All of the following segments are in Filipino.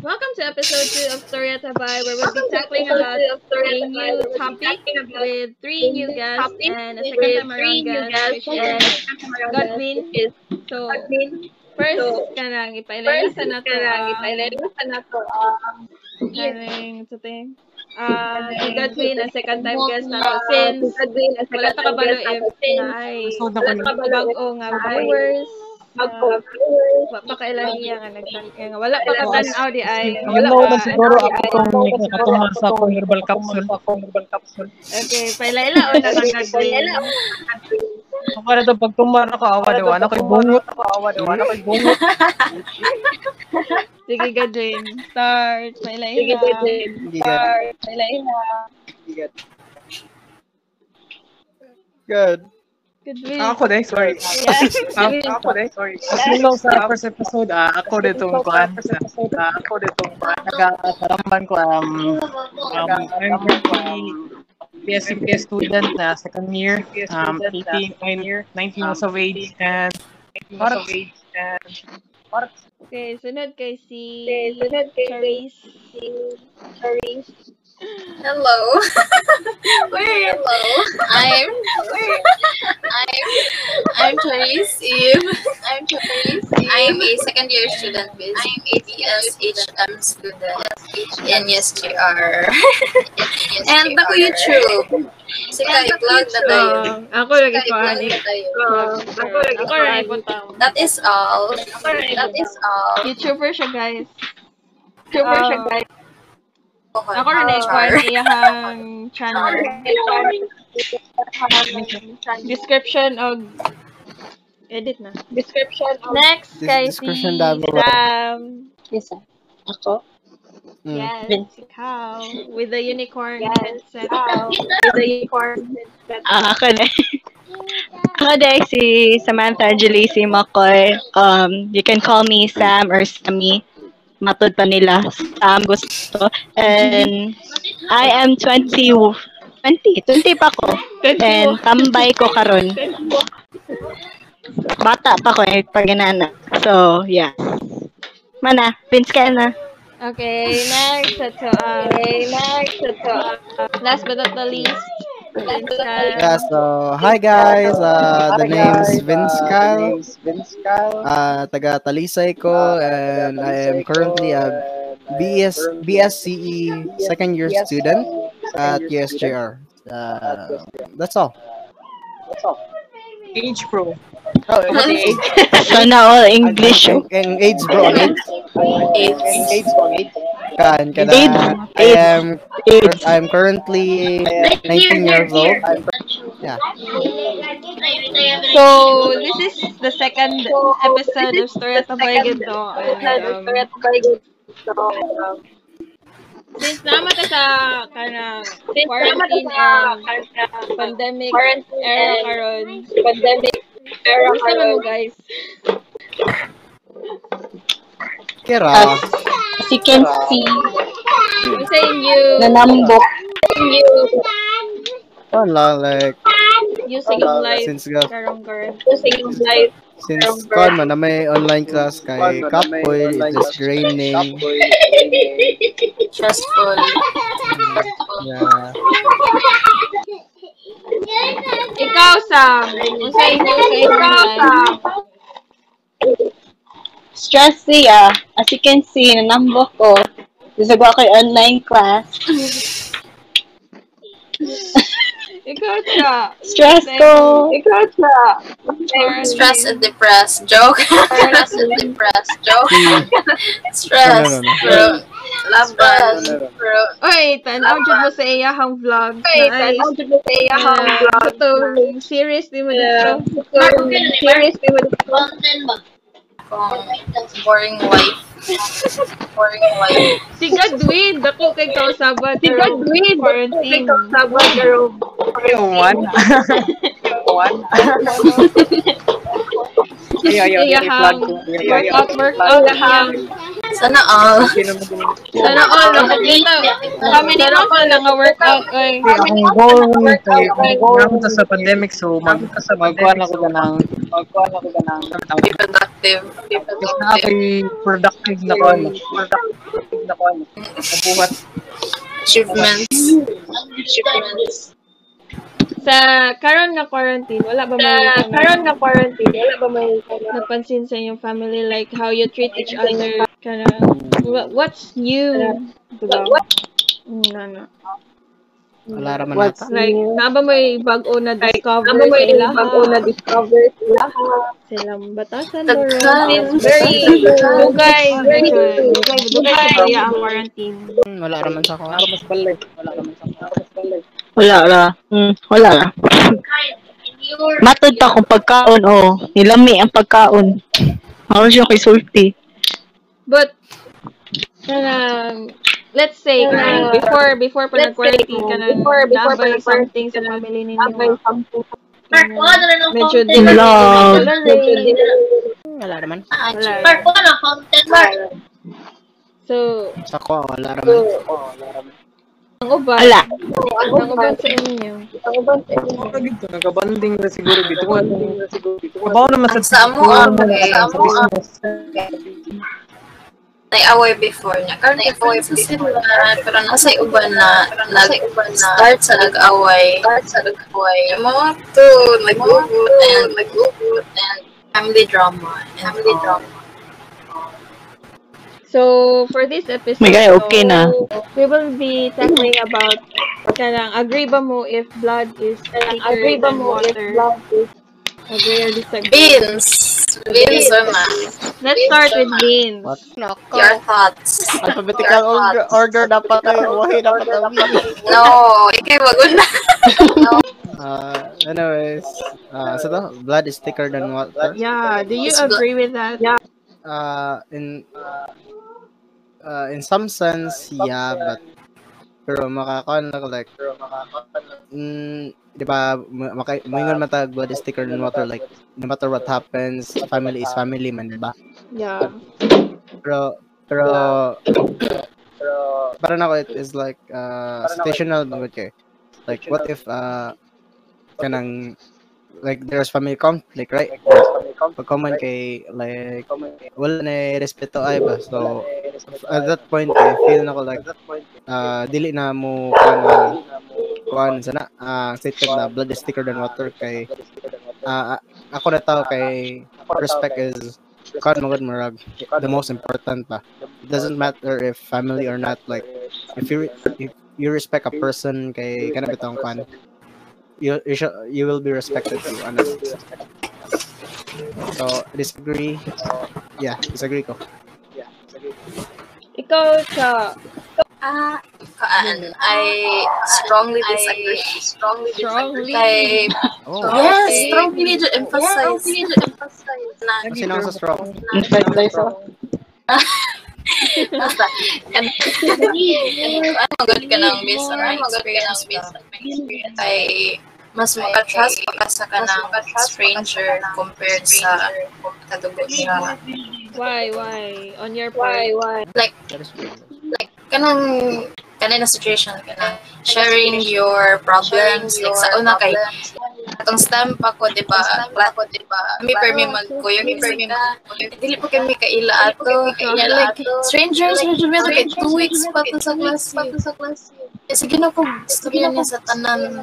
Welcome to episode 2 of Story at Habay, where we'll be tackling about a new topic with three new guests and a second time around guest, which is Godwin. So, first, kanang ipailala sa nato ang kaning sa ting. Ah, si Godwin, ang second time guest nato since wala ta kabalo if na ay bago nga viewers Magpo. Wa pa kailan iya nga nagtan nga wala pa ka tan-aw di ay wala na pa siguro ako kung nakatumal sa akong herbal capsule. Okay, paila-ila o na lang Godwin. Ako na ito, pag tumar ako, awa daw, ano ko'y bungot. Ako, awa daw, ano ko'y bungot. Sige Godwin, start. Paila-ila. Sige, Godwin. Hindi ka. Paila-ila. Good. Godwin. Ako din, sorry. Yes. Ah, ako din, sorry. Know, sa first episode, ah, ako din itong kuhan. Episode, ah, ako din itong kuhan. Nagkakaramban ko, um, um, PSCP student na second year, um, 18, 19 years of age, and parang, Okay, sunod kay si Sunod kay Charisse. Hello. Where? Hello. I'm. Where? I'm. I'm Clarice Eve. I'm Clarice Eve. I'm a second year student with I'm a BSHM student in SGR. And ako YouTube. Sige, i-vlog na tayo. Oh, ako lagi ko ani. Ako lagi Ako lagi That is all. That is all. YouTuber siya guys. YouTuber siya, guys. Ako rin eh, iyahang channel. Description og edit na. Description of Next kay si. Sam. Yes, ako. Mm. Yes, Vince. ikaw. With the unicorn Yes. headset. With the unicorn. Ah, ako na. Ako din si Samantha Angelisi Makoy. Um, you can call me Sam or Sammy. Matod pa nila. Sam gusto. And I am 20. 20. 20 pa ko. And tambay ko karon. Bata pa ko eh, pag inana. So, yeah. Mana, Vince ka na. Okay, next. Ito, uh, Okay, next. Ito. last but not the least. Vince Kyle. Yeah, so hi guys. Uh, the name's Vince Kyle. Uh, taga Talisay ko and I am currently a BS BSCE E second year student at USJR. Uh, that's all. age pro. Oh, okay. Sana all English. Ang, ang AIDS bro, ang AIDS. AIDS. AIDS bro, AIDS. Kan, kana, AIDS. I am. I'm currently 19 years old. Yeah. So, this is the second episode of Story at Tabay Ginto. And, um, since naman ka sa kana quarantine and pandemic era karon, Pandemic era gusto mo karon. guys. Kira. As you can see, I'm saying you nanambok. Wala, like, using yung life since karon. Using life. since kon man na may online class kay Kapoy, it is raining. Stressful. Yeah. Ikaw Sam, I'm saying you sa imong life. Stress siya. As you can see, nanambok ko. Gisagawa ko yung online class. Ikaw siya. Stress ko. Ikaw siya. Stress and depressed. Joke. Stress and depressed. Joke. Stress. No, no, no. Oy, tanaw jud mo sa iyahang vlog. Wait, Nice. ano dito sa iyahang vlog? ito, series di mo dito. Serious di mo Kung boring life. boring life. Si Godwin, dako kay kausaban. Si Godwin, quarantine. Sabon pero Yung one. one. Ayaw, ayaw. Ayaw, ayaw. Workout, workout. iyang. sana all. Sana all, nakakita. Kami ni mo na nga workout. Oy. Ang goal kay naman sa pandemic so mag magkuhan ako ka ng magkuhan ako ka ng productive. Mas na ako'y productive na ko. ano. Na kuan. Nabuhat. Achievements. Achievements. Sa karon nga quarantine, wala ba may Sa karon nga quarantine, wala ba may napansin sa inyong family like how you treat each other kana wha- what's new diba? Mm, na na Wala raman What's nata. like naba may bag-o na discover mo sila yung bago na discover sila? silang batasan bro it's very dugay dugay dugay dugay kaya ang quarantine Hmm, Wala raman sa ako. Para mas balay. Wala ka man sa para mas balay. Wala ra. Mm, wala ra. Matod ta kung pagkaon, oh. Nilami ang pagkaon. Ako siya kay sulti. but kanang let's say kanang before before pa nag-quarantine kanang before- before pa nag-quarantine something sa family Abay, ninyo something. kanang medyo In di love. Wala raman. Wala. Mark, ano, content Mark. so Sa ko, wala raman. ang uban Wala. ang uban sa inyo Mga dito, nagabanding na siguro dito. Kabaw naman sa Sa amo, ah, sa amo, ah. Nai-away before niya. Karon nai-away sa sila. Pero nasa uban na nag-start sa nag-away. Start sa nag-away. Mga to, nag-ugot and nag-ugot and family drama. And family drama. So, for this episode, May guy, okay na. we will be tackling about kanang agree ba mo if blood is thicker Agree ba than mo if water? love is Agree or disagree? Beans. Beans, Emma. Let's start with beans. What? Your thoughts. Alphabetical order, order dapat tayo. Wahi dapat tayo. No, ikaw wag na. Uh, anyways, uh, so the blood is thicker than water. Yeah, do you It's blo- agree with that? Yeah. Uh, in uh, in some sense, yeah, but pero makakaon lang like mm, di ba ma- maka moingon matag blood is thicker than water like no matter what happens family is family man di ba? Yeah. pero pero para na it is like uh situational bagod kay like what if uh kanang like there's family conflict right? Pag common kay like wala na respeto ay ba? So at that point I feel na ko like uh dili na mo kan kuan sana uh, stated na blood is thicker than water kay uh, ako na tao kay respect is kan magod marag the most important pa. It doesn't matter if family or not like if you if you respect a person kay kana bitong kan you you, should, you will be respected too honestly so disagree. Yeah disagree ko. Ikaw, sa Ah, kaan, I strongly disagree. Strongly Strongly? Kay, oh yes, strongly need to emphasize. Na, sino ang sa strong basta, and, ano magod ka ng based on my experience, based on my experience, ay mas makatrust pa ka sa kanang stranger compared sa kadugo sa why, why? On your part? why, why? is true. kanang kanang situation kanang sharing your problems like sa una kay atong stamp ako di ba? Ko di ba? Mi permi magkuyo mi permi dili pa kami kaila ato. kaya like strangers medyo meron kay two weeks pa to sa class pa to sa class eh, sige na ko gusto niya sa tanan.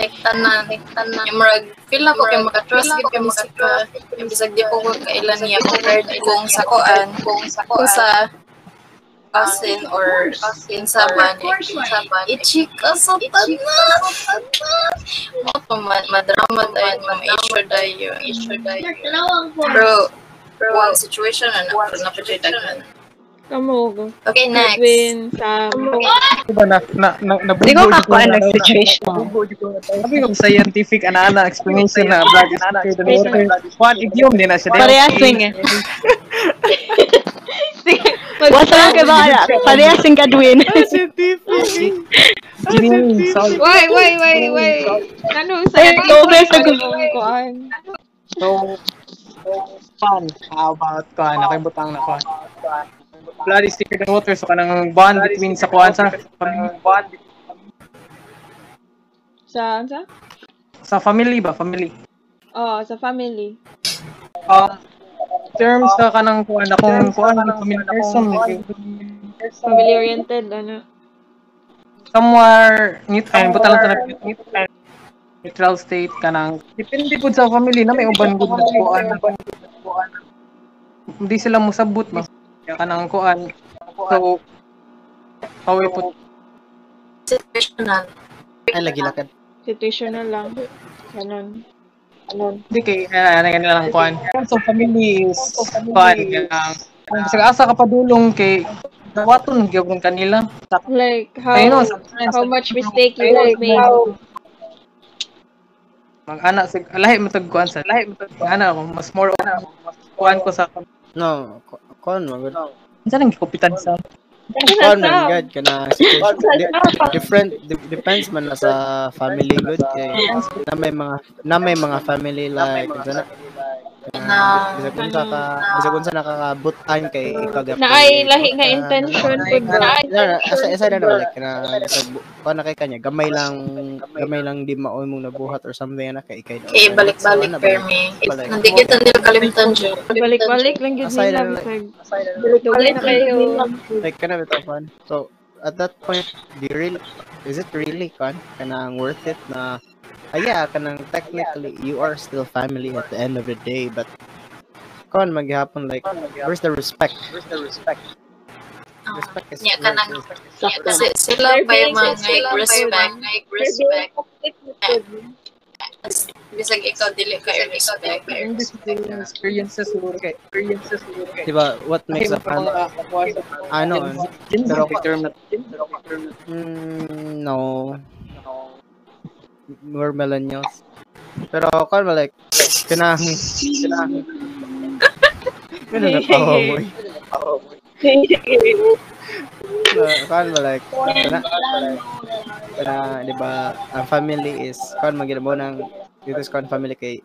Like tanan. Like tanan. Yung marag feel na ko kay makatrust gid kami sa ka yung bisag di ko ko kailan niya compared kung sa koan kung sa kung sa cousin or kinsaban i-chika sa tanan mo pa ma- madrama tayo ma issue tayo. issue tayo. Pero one situation na na na pa Kamu, okay next Edwin, Sam. Diba na na na nabugo Di ko na- ng situation. ko. Sabi ko scientific ana-ana explanation na blood is thicker than water. One idiom din na siya. Parehasing eh. Wasa lang kay bahala. Parehasing Gadwin. Gini, sorry. Why, why, why, why? Ano sa best ako. kuan? So, fun. How about kuan? Nakibutang na kuan. Blood is thicker than water. So, kanang bond between sa kuan sa bond Sa, sa? sa family ba? Family. Oh, sa family. Um, terms sa kanang kuan akong kuan ng family person family oriented ano. Somewhere neutral, buta lang sa neutral neutral state kanang depende pud sa family na may uban gud na kuan hindi sila musabot ba kanang kuan so Pawi po. Situational. Ay, lagi lakad. Situational lang. Ganon. Ganon. Hindi kay, ano uh, ganila lang kuan. So, family is kuan. Kasi asa ka padulong kay Waton gyud kanila. Like how know, how much mistake you have made. Mag ana sig lahi mo tag kuan sa lahi mo tag ana mas more on kuan ko sa No, kuan magud. Unsa nang gikupitan sa Kon man gad kana different depends man sa family good kay na may mga na may mga family like na bisa kun sa ka bisa kun sa nakakabutan kay ikaw na ay lahi nga intention pud ba asa asa na like kana ko na kay kanya gamay lang gamay lang di mao mong nabuhat or something na kay kay kay balik-balik per me. nanti kita nila kalimutan jud balik-balik lang gyud nila balik na kayo. Like kana bitaw so at that point do you really is it really kan kanang worth it na uh, yeah, kanang technically you are still family at the end of the day, but kon maghapon like where's the respect? Where's the respect? Respect is yeah, kanang yeah, sila pa yung mga respect, like respect. Bisag ikaw dili ka respect. Experiences siguro kay experiences siguro kay. Diba, what makes a family? Ano? Pero term na Mm, no more millennials. Pero kan like kanang kanang Ano na tawa mo? kan ba like kana kana di ba ang family is kan magina mo nang dito sa kan family kay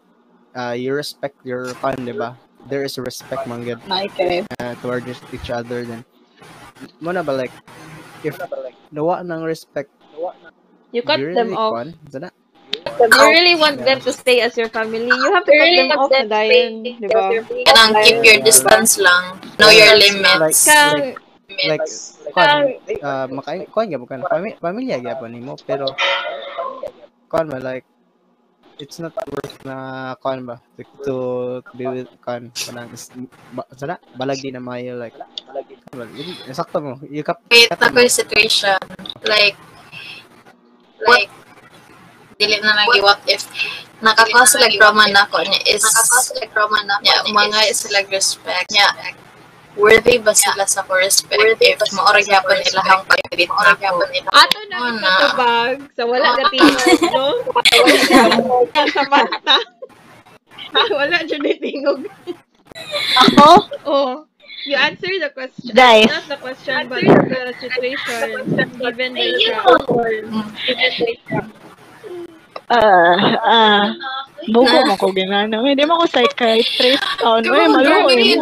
uh, you respect your kan di ba? There is respect man good uh, towards each other then mo na ba like if nawa ng respect You cut really them off. You really want them to stay as your family. You have to cut them off na dahil, di ba? Kanang keep your distance lang. Know your limits. Like, like, kwan, uh, makain, kwan gyapon kan, pami, pamilya gyapon nimo, pero kwan ba like it's not worth na kwan ba to, to be with kwan kanang ba, sana balag di na mayo like sakto mo you kap wait ako yung situation like like dili na lang what if nakakos like trauma na ko niya is nakakos like trauma na ko yeah, mga is like respect. Niya worthy ba sila sa ko respect if maorag yapon nila hang pagpit na ko? ato na oh, na. bag sa wala ka tingog no sa mata. Wala jud ni tingog. Ako? Oh You answer the question. Guys. Not the question, but the situation. Given the situation. Ah, ah. Buko mo ko ginano. Hindi mo ko psychiatrist. Oh, no, eh, malo eh.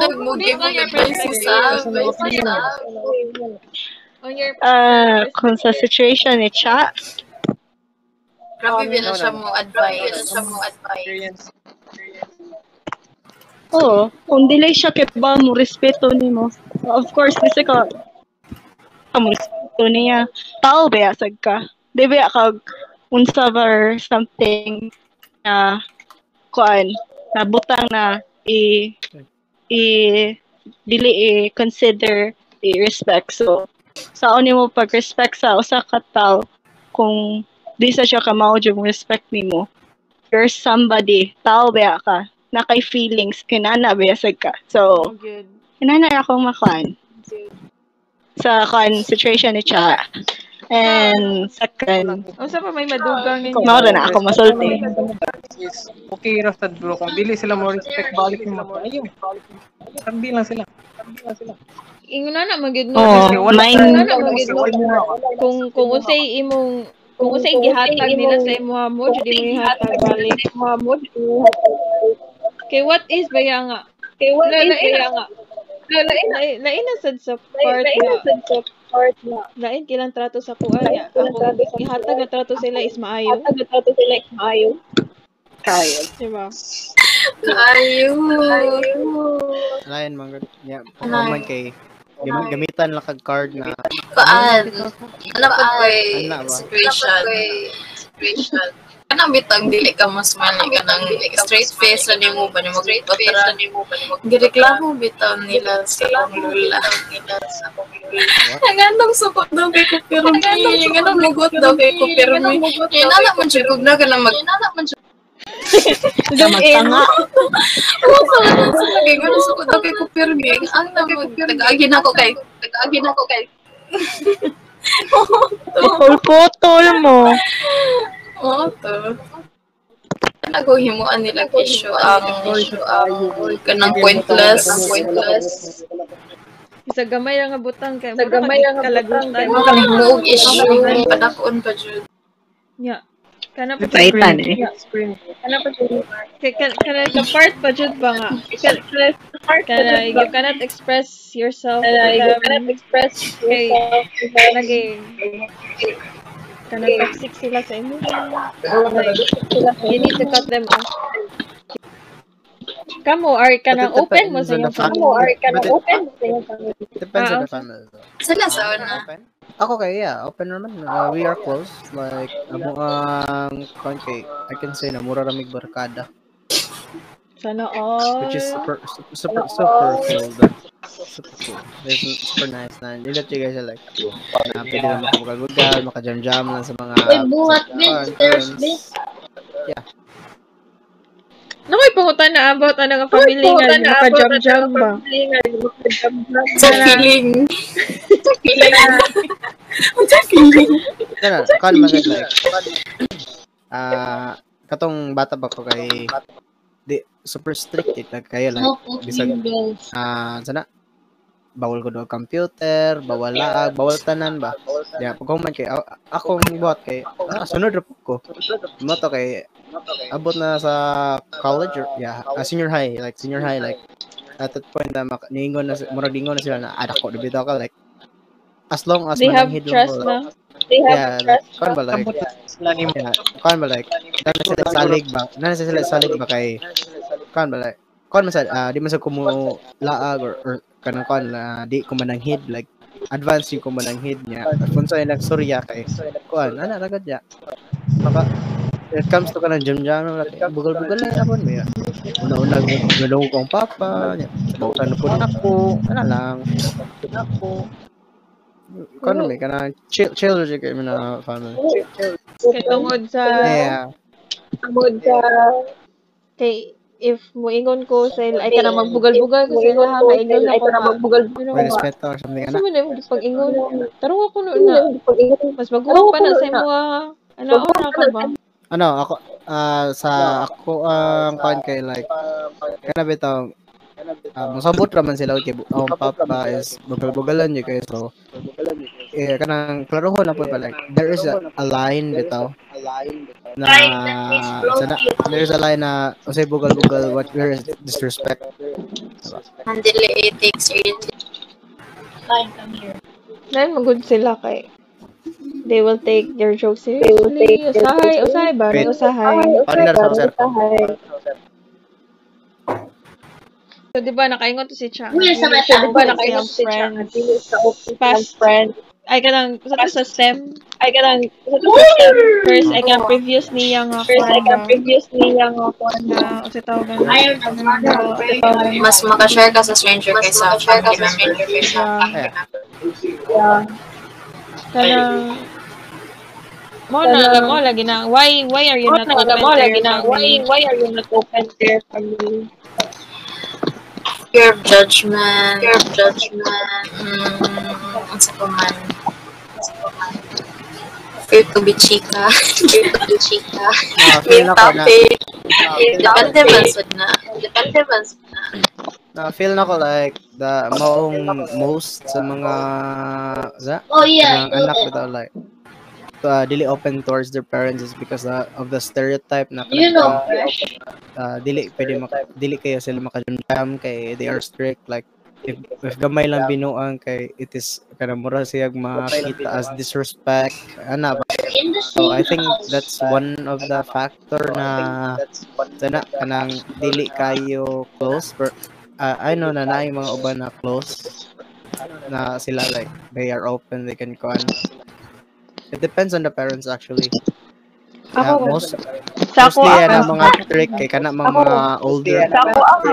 Ah, kung sa situation ni Cha. Grabe ba na siya mo advice? Siya mo advice. Oo, kung dili siya kay ba mo respeto nimo. Of course, kasi ka mo respeto niya. Tao ba sad ka? Di ba kag unsa or something na kuan na butang na i i dili i consider i respect so sa ni mo pag respect sa usa ka tao kung di sa siya ka mao yung respect nimo you're somebody tao ba ka na kay feelings kinana basag ka. So, oh, kinana ako makuan. Sa kan situation ni Cha. And second, o sa pa may madugang ninyo. Mao na ako masulti. Okay ra sad bro kung dili sila mo respect balik mo ayo. Sabi lang sila. Sabi lang sila. Ingon na na magid no. Oh, mine. Kung kung usay imong kung usay gihatag nila sa imo mo, di mo ihatag balik. Mo Kay what is ba nga? Kay what is ba nga? Lain lain na sad sa part lain na sad sa part na. Lain kilang trato sa kuan ya. Ako ihatag nga trato sila is maayo. Ihatag nga trato sila is maayo. Kayo. Diba? Kayo. Lain man yeah. Man kay gam- gamitan lang kag card na Paan? Ano pa Ano ba? situation? Situation. Kanang bitang dili ka mas mali ka nang straight face na nimo ba nimo straight face na nimo ba nimo gireklamo bitaw nila sa lula. ang anong sukot daw kay ko pero ang anong mugot daw kay ko pero may inana man siya kung na ka na mag inana man siya. Magtanga. Oo, sa sa lagi ko na sukot daw kay ko pero ang namag tagaagin ako kay tagaagin ako kay Putol-putol mo. Oo, to. Naguhimuan nila issue ang issue ang kanang pointless, pointless. Isa gamay nga butang kay sa gamay nga kalagutan. Ang kalimuog issue, panakon pa jud. Nya. Kana pa Paitan eh. Kana pa kay kana kana ka part pa jud ba nga. Kana kana part kana you cannot express yourself. you cannot express yourself. Lagi kana toxic sila sa inyo. Like, you need to cut them off. Kamo are kanang But it open mo sa inyong family. family. Are kanang But it- open mo sa inyong family. depends on Ah, the family. though. Sila sa una. Open? Ako kay yeah, open naman. Uh, we are close. Like amo ang kay I can say na mura ramig barkada, Sana all. which is super super super, super cool. Super cool. It's super nice na. Hindi you guys are like na pwede na makabugal-bugal, makajam-jam lang sa mga Uy, buhat, Vince, there's. Vince. Nakoy pangutan na about ano nga family nga maka-jam-jam ba? Sa feeling. Sa feeling. Sa feeling. Ano, kan man like ah katong bata ba ko kay di super strict it like kaya like bisag ah sana bawal ko do computer bawal laag bawal tanan ba? Ya pag man kay akong buhat kay ah, sunod ra ko. Mo to kay abot na sa college or yeah ah, senior high like senior high like at that point na mak- niingon na murag ningon na sila na adak ko dibitaw ka like as long as They have trust like, na. They yeah like kan ba like Yeah, kan ba like, ba sila salig ba? Nana sila salig ba kay kan ba like, kan man sa ah, di man sa kumu laag or, or kanang kan na di ko mananghid like advance yung ko mananghid niya. Kung sa ilang surya kay kuan ana ragad ya. Maka it comes to kanang jam jam like bugal-bugal lang apon ba ya. Una-una nalong kong papa niya. Bautan po ako, ana lang. Ako. Kano may kanang chill chill jud kay na family. Kay tungod sa Yeah. tungod sa kay if moingon ko sa ila ay kana magbugal-bugal ko sa ila ha? maingon ako na magbugal-bugal May respeto or something Ano ana. man yung pag ingon tarong ako no na. Mas maguwag pa na sa imo ano ora ka ba? Ano ako ah, sa ako ang kan kay like kana bitaw uh, masabot raman sila kay ang papa is bugal-bugalan niya kay so eh kanang klarohon na po pa like there is a, a line bitaw na sana there is a line na usay bugal-bugal what there is disrespect Ang delay takes really. Fine, come here. Magud sila kay they will take your jokes seriously. Usahay, usahay ba? Wait. Usahay. partner sa sir So, di ba, nakaingon to si Chang. Uy, sa. So, di ba, nakaingon to si Chang. Past friend. Ay, kanang, sa to sa STEM. Ay, kanang, sa to sa STEM. First, ay kanang previous niya nga. First, ay kanang previous niya nga. Na, o sa tawag na. Mas makashare ka sa stranger kaysa family member. yeah. Kanang, mo na, mo lagi na, why, why are you not open to your family? why are you not open to your family? Fear of judgment. Fear of judgment. Mm, sa man. Fear to be chika. Fear to be chika. Ah, Main na ko na topic. Depende man sad na. Depende man sad na. na feel na ko like the maong most sa mga sa Oh yeah. mga anak bitaw like uh, dili open towards their parents is because uh, of the stereotype na You know, uh, dili pwede maka, dili kayo sila makajam kay they are strict like if, if gamay lang binuang kay it is kana mura siya makita as disrespect ana ba so i think that's one of the factor na sana kanang dili kayo close per uh, I know na naay mga uban na close na sila like they are open, they can kuan. It depends on the parents actually. Yeah, Ako, most Sa ako, mostly yan ako, ang mga trick kay kana mga, mga older. Sa ako, ako.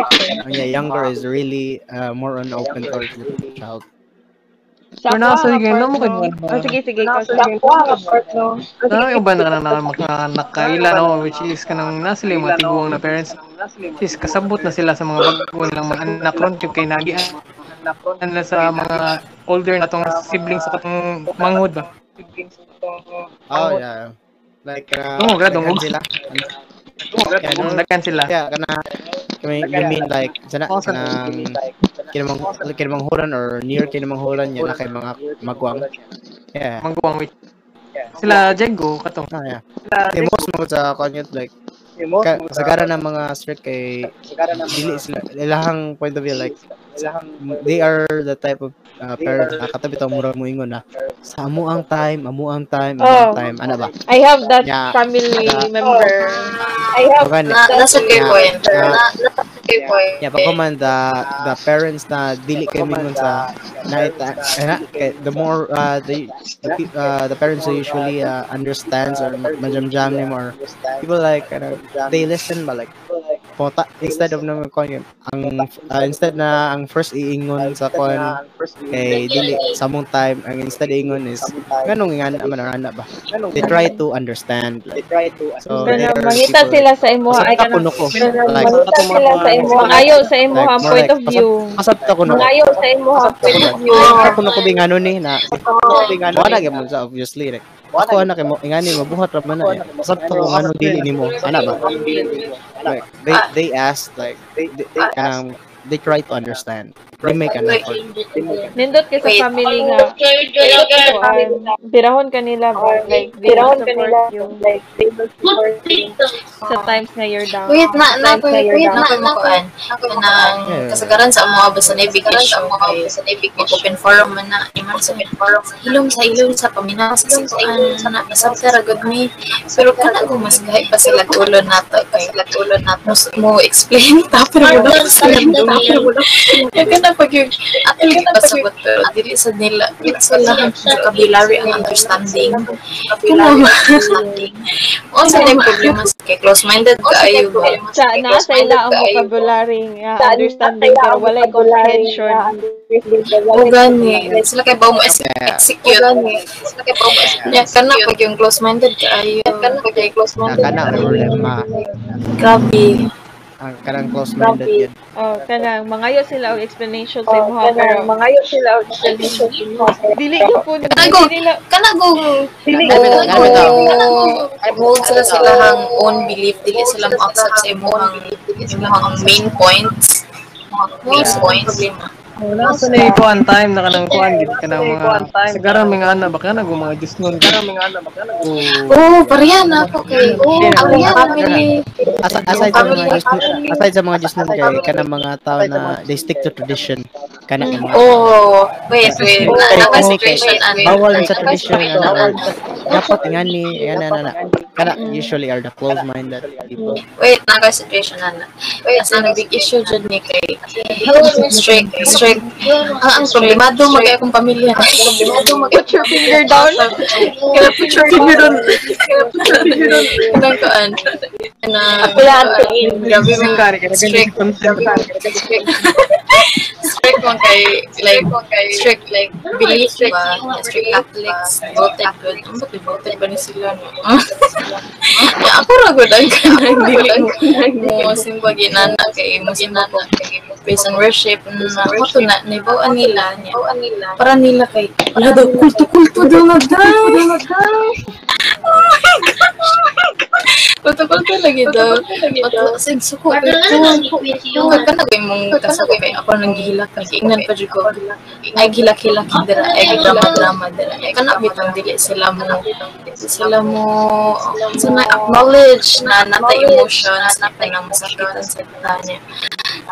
Ang yeah, younger is really uh, more on open towards the child. Sa nasa ako, sige, no mo no? Oh, sige, sige. Sa ako, ang part, no? Na yung ba na na na nakaila no which is kanang yung mga tiguang na parents which is kasabot na sila sa mga bago nilang mga anak ron kay nagi na sa mga older na tong siblings sa katong manghod ba. Oh yeah. Like uh, Oo, grado mo. sila. Kaya nung nagkan sila. Yeah, kana mean, you mean like sana Oh, sa- kanang kinamang kinamang hulan or near kinamang hulan yan na kay mga magwang. Yeah. Mangguwang which sila Jego katong Ah, yeah. The most mo sa kanyot like ka, sagara ng mga strict kay dili sila ilahang point of view like they are the type of uh, parents na katabi tong murag mo ingon na sa amo ang time amo ang time amo ang Oh. time ana ba I have that Yeah. family Yeah. member. I have Pagani- Na, nasa kay Yeah. point. Nasa kay point. Yeah, pag man the the parents na dili kay mingon sa eh, na, kay- the more uh, the uh, the parents who usually uh, understands or majam-jam nimo or people like ano, they listen ba like pota. Instead of naman kon yun ang uh, instead na ang first iingon sa kon kay dili sa mong time ang instead iingon is ganong nga naman ana ba? They try to understand like, so Kana there are mangita sila sa imo ay Pasabta ko. kana no ko. like mangita sila sa imo mangayo sa imo ang point of view. pasabta ko no ko. Mangayo sa imo ang point of view. ako na ko bing ano ni na wala gyud mo sa obviously like ako ana kay mo ingani mabuhat ra man na sabta ko ano dili nimo ana ba? Like they they ask like they, they, they kanang they try to understand they make an Like, effort. Nindot ka sa family nga. Kuan, birahon kanila ba like will support you like, they will support you. sa times nga you're down. Wait, na, na, wait, down. na, na, Yeah. kasagaran sa mga basta na vacation kay sa vacation open forum man na iman sa open forum. Hilom sa ilom sa paminaw sa kuan sana isabta ra gud mi pero kana ko mas gahi pa sila tulon nato kay sila tulon nato mo explain tapos mo na. Sila dumi ya kana pag yung apil ka pasabot pero dili sa nila sa lahat vocabulary ang understanding kuno understanding o sa yung problema sa kay close-minded kaayo ba sa naa sa ila ang vocabulary nga understanding pero wala yung comprehension. O gani, sila kay ba mo execute. Sila kay ba mo kana pag yung close-minded kaayo. Kana pag yung na close-minded. kana ang problema Grabe. Ang kanang close minded yun Oh, kanang mangayo sila og explanation sa imo ha, pero Mangayo sila og explanation mo. dili ko po Tago. dili nila Kana go. Dili Kana ko- go. daw? Hold sila sa ilang own belief. Dili sila mo accept sa imong imong main points. Main points. Wala sa na kuan time na kanang kuan gid kanang mga sigara mga ana baka na mga Diyos nun. Sigara mga ana baka na Oh, pareha na ako kay. Oh, ang family. Asa- aside sa mga Diyos aside sa mga Diyos nun kay kanang mga tao na they stick to tradition. Kana ang mga Oh, wait, wait. Na, situation ano. bawal sa tradition ano. Or dapat ingani ana ana kana usually are the close minded people. Wait, naka situation na na. Wait, as ang big issue dyan ni kay strict, strict. Ah, ang problemado mag akong pamilya. Problemado mag put your finger down. Kaya put your finger down. Kaya put your finger down. Kanang kaan. Na, grabe mo Kari ka strict. content strict mo kay, like, strict, like, belief ba, na strict Catholics, voted good. Ang ba't voted ba ni sila, no? Ya, ako ra gud ang kanang dili mo simba ginana kay mo sinana kay based on worship na mo to na nibawaan nila niya para nila. Kay wala daw kulto kulto daw na daw kulto kulto lagi daw. Matlo, sig suko ito ka na kay mong kasabay kay ako nang gihilak kay ingnan pa jud ko ay gilak hilak dira ay drama drama dira kana bitang dili. Sila mo. Sila mo. Sa na acknowledge na nata emotions na kanang masakitan sa tanya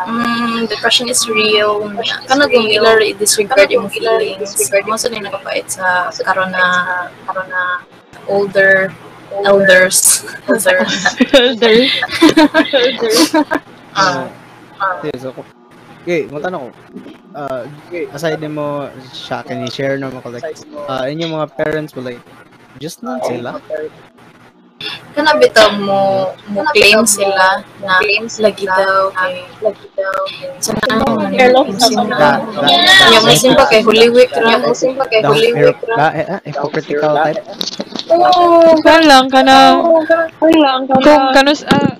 mm, depression is real. Kana kung ila disregard yung feelings. mo sa nila kapait sa karon na karon na older elders elder Elder. ah Yes, ako. Okay, mo tanong ko. Uh, aside mo can you share naman ko like, uh, inyong mga parents mo like, just lang sila? Kana bitaw mo mo claim sila na lagi daw kay lagi daw. Sa Hello, Da, da, Yung masin pa kay Holy Week ra. Masin pa kay Holy Week da, eh, ah, hypocritical type. Oo. Kan lang kana Ang lang ka kung kanus ah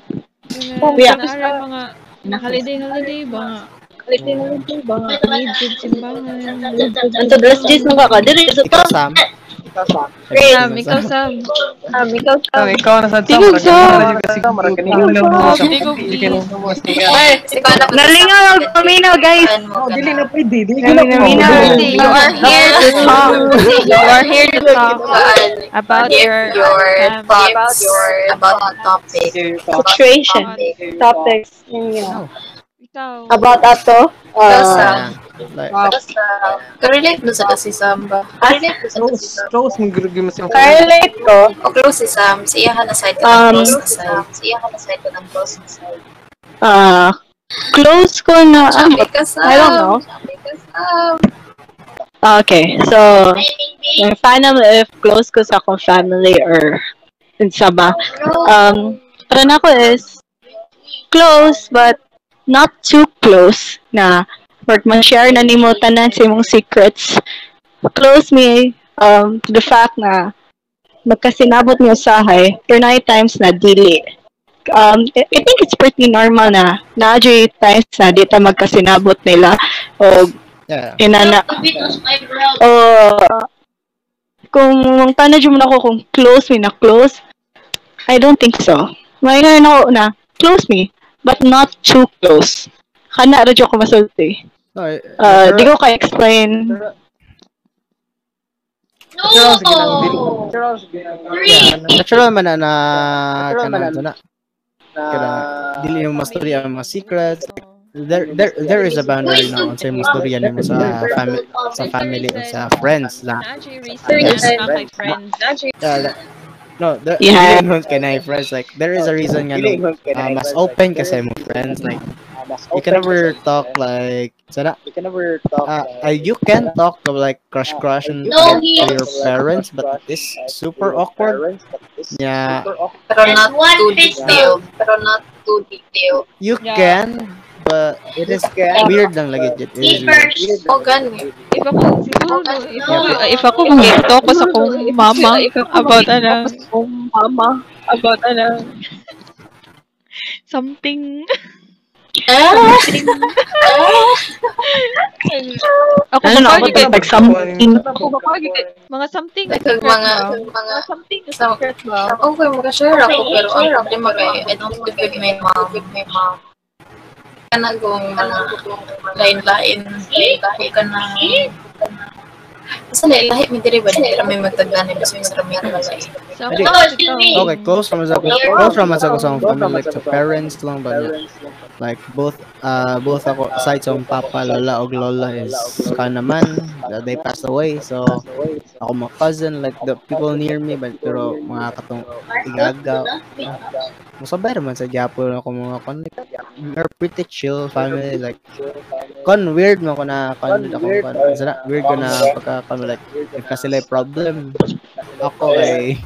Yeah. yeah. mga holiday holiday ba lang ito ba? need simbahan. Anto dress Jis mo ka ka. Diri sa to. Sam. Sam, ikaw Sam. Ikaw ikaw na Tingog Nalingaw ang paminaw, guys. Oh, dili na? pwede. You are here to talk. You are here to talk about your your um, thoughts about topic. situation, topics, ikaw. About ato, uh, Like, Ka-relate mo sa si Sam ba? Ka-relate mo sa si Close, Sam. close mo gurugin mo siya. correlate ko, O close si Sam. Si Iyahan na side ka Um, ng close na side. Si Iyahan na side ka ng close na side. Ah, close ko na. ah, Sabi ka Sam. I don't know. Sabi ka Sam. Okay, so, yung final if close ko sa akong family or sa ba, um, para na ko is close but not too close na work man share na nimo tanan sa imong secrets. Close me um, to the fact na magkasinabot mo usahay, there na times na dili. Um, I think it's pretty normal na na times na di ta magkasinabot nila o yeah. inana o kung mo na ako kung close me na close I don't think so may nga na na close me but not too close kana ra jud ko masulti No, eh, uh, pero- di ko ka explain. Dili. Natural. Yeah, natural man na na na kana dili mo mastorya ang mga secrets. There there there is a boundary na on sa mga storya nimo sa family sa family o sa friends lang. Yeah, no there Yeah. dili mo kana friends like there is a reason nga no, uh, mas open kasi mo friends like you can never talk like sana you can never talk uh, uh, you can talk of like crush crush and to your parents but it's super awkward yeah Pero not too detailed. Pero not too detailed. you Yeah. can but it is weird lang lagi it is weird. O gani. If ako, siguro, if ako, if ako mag-talk ko sa kong mama about ano, mama, about ano, something, Ah! ako ano na ako like something. Mga something, Like, mga, mga, sa, okay, mag-share ako, pero ang problema kay, I don't live with my mom, with my mom. Kana kung mga lain-lain, lain-lain ka na, Basta lahi-lahi, may diri ba? Hindi kami magtagdan, hindi kami sa kami lahi. sa Okay, close naman sa close naman sa ko sa family like sa parents lang ba niya. Like both uh both ako aside sa papa, lola og lola is ka naman uh, they passed away. So ako mga cousin like the people near me but pero mga katong igaga. Musabay naman sa Japon ako mga kon like, pretty chill family like kon weird mo ko na kon ako kon weird ko na pagka kon like if kasi like problem ako kay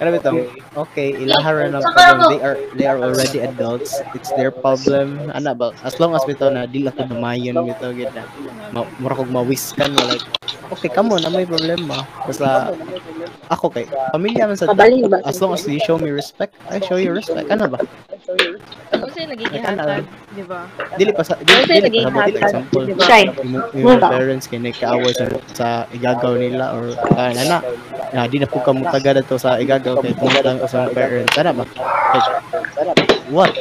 ano bitong okay. Ilahara ng problem they are they are already adults. It's their problem. Ana ba? As long as bitaw na dili ako dumayon bitaw gid na. Ma mura kog mawiskan mo like okay kamo na may problema. Basta ako kay pamilya man sa ba? as long as you show me respect I show you respect. Ano ba? Ako sa'yo lagi ihatag, di ba? dili pa sa dili, dili pa sa dili hatag, example. di? Shy. yung, parents kay nagkaaway sa sa igagaw nila or uh, na na di na po ka mutaga to sa igagaw kay kumutang sa mga parents sana ba what?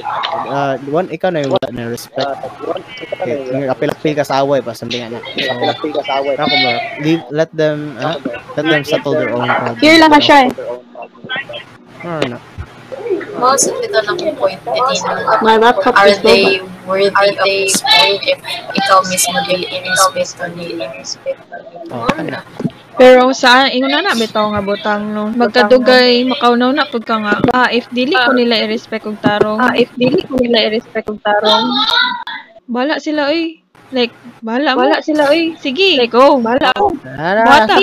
Uh, one ikaw na yung wala na respect. Okay, yung apil-apil ka sa away pa something na so ako ba leave let them uh, let them settle their own problems. Here lang ka siya eh. Or not Most of na kung point, hindi na. My laptop Are they worthy of respect if ikaw mismo dili in-respeto nila? oh kana Pero sa ingon na na bitaw nga butang no. Magkadugay makaunaw na pud ka nga. Ah, if dili ko nila i-respect og tarong. Ah, if dili ko nila i-respect ang tarong, Bala sila, oy. Like, bala mo. Sila, oy. Sige, go. Wala ako. Bata.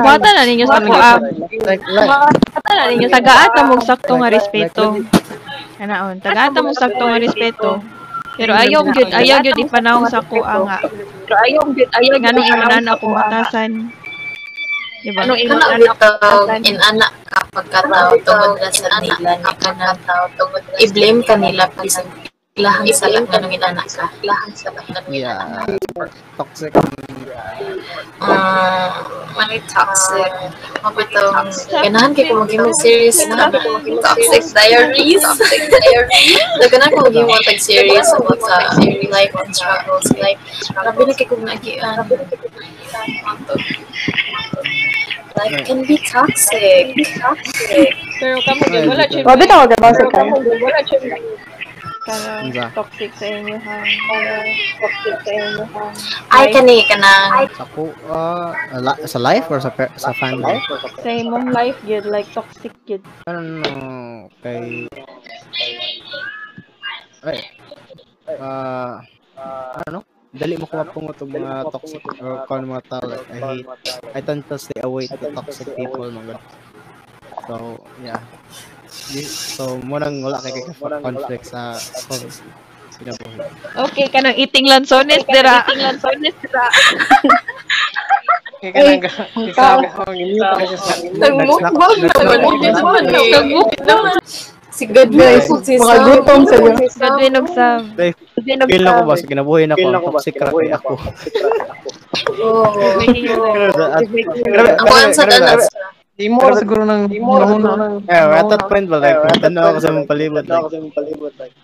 Bata na ninyo sa. Like, like, Bata na ninyo. Tagaata mo sakto nga respeto. Kanaon. Tagaata mo sakto nga respeto. Pero ayaw gyud, ayaw gyud ipanahon sa kuha nga. Pero ayaw, ayaw. Nganong imanan ako matasan. Diba? Anong Kana imanan bitaw in anak ka pagkatao tungod na sa nila ni kana tungod i-blame ka nila bisag lahang sa lang kanang inanak ka. lahang sa lang kanang yeah, toxic. Ah, mani toxic. Mabitong, ganahan kay kung maging serious. Na toxic diaries. so, ganahan kung maging mo tag serious about sa life and struggles. Like, grabe na kay kung nagian. Life can be toxic. Pero kamo gyud wala siya. Babi tawag ba sa kaya? Wala. Kanang Diba? toxic sa inyo ha. Toxic sa inyo, ha? Ay, kani, kanang, Sa ku, uh, la- sa life or sa sa family? Sa imong life gyud like toxic gyud. Ano, kay... Ay, ah, ano? Dali mo kumapungot og mga toxic or kung mga tao like, I hate, I tend to stay away to toxic people, mga ganun. So, yeah. So, munang wala kay kay conflict sa kinabuhi. Okay, kanang eating lansones dira. Eating lansones dira. Kaya ka nang kasama ko, hindi pa kasi sa nagmukbang naman. Si God guys, si Mga gutom sa iyo. Godwin og Sam. Feel na ko ba sa kinabuhi na ko ang toxic ra kay ako. Oh. Grabe, Ako. Ang sa danas. Di mo siguro nang nahuna. Yeah, at that point ba like tanaw ako sa mong palibot like. kaya tao chill like,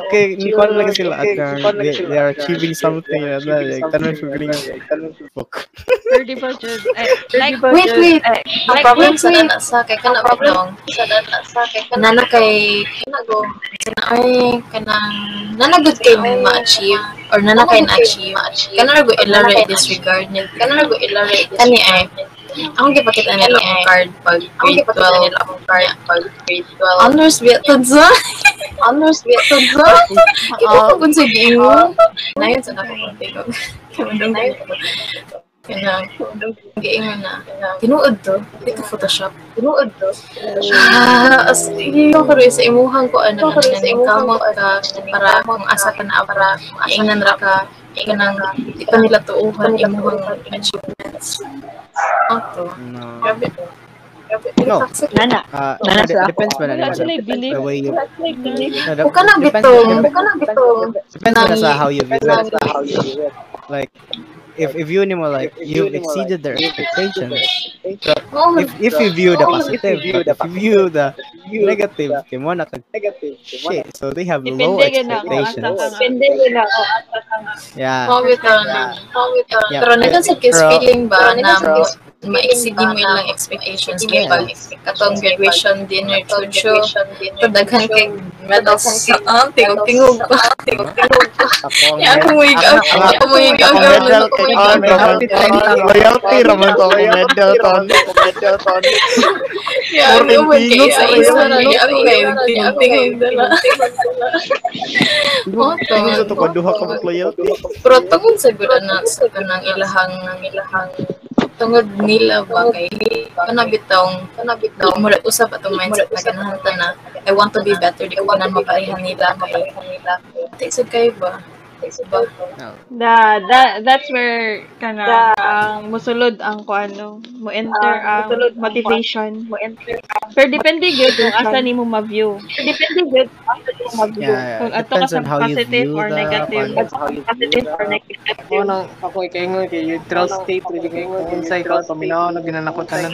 okay ni ko lang sila at uh, they, they are achieving something and uh, like tanong sa green fuck. 30 budget. Like Wait, wait. Ang problem sa dana sa kay kana bitong sa dana sa kay kana kay kana go kana ay kanang nanagod kay ma-achieve or nana kay na-achieve. kana go ilare disregard ni kana go ilare kani ay ang gipakita nila ang card pag grade 12 nila ang card pag grade 12 honors biatod sa honors biatod sa kung sa gingo na yun sa nakakunti ko kamandang Kanang, giingon na, tinuod to, di ka Photoshop, tinuod to. Ah, as, yung karoy sa imuhang ko, ano, na naning kamot ka, para kung asa ka na, para ingnan ra ka, kanang, pa nila tuuhan imuhang achievements. Ato, no grabe. No. Nana. uh, Nana sa- depends ba na naman believe. the way you no, the- Huwag ka na depends- bitong, depends- huwag ka na bitong. depends na sa how you view it like if if you nimo like you've exceeded their expectations if if you view the positive if you view the negative kay mo na kag shit so they have low expectations. Depende na. nga. yeah mawit ang. Yeah. Pero nagan sa kiss feeling ba na ma-exceed mo ilang expectations kay pag katong graduation dinner to show tadaghan kay medals. Sa ah, tingog-tingog pa. Tingog-tingog ang Ya, ako mo ikaw ako mo ikaw ako medal kay on loyalty raman to. ako medal ton Ya, ako mo kay sa isa ra ni ako kay tingog-tingog dala Tingin sa to ko duha ka loyalty pero tungod sa gud na sa kanang ilahang ilahang tungod nila ba kay kana bitong kana bitong mura usap atong mindset na ganahan na I want to be better. Di ko kanan maparehan nila kay Tisod kayo ba? Ba? Da, that, that's where kana ang musulod ang kuano mo enter ang motivation mo enter pero depende gyud kung asa nimo ma-view Depende yun. Asa ka mag- yeah Kung ato depends ka on sa how you positive view or the negative. ano, Positive or negative. Ako nang ako kay ingon kay neutral state ready kay ingon unsay ka paminaw na ginanakotanan.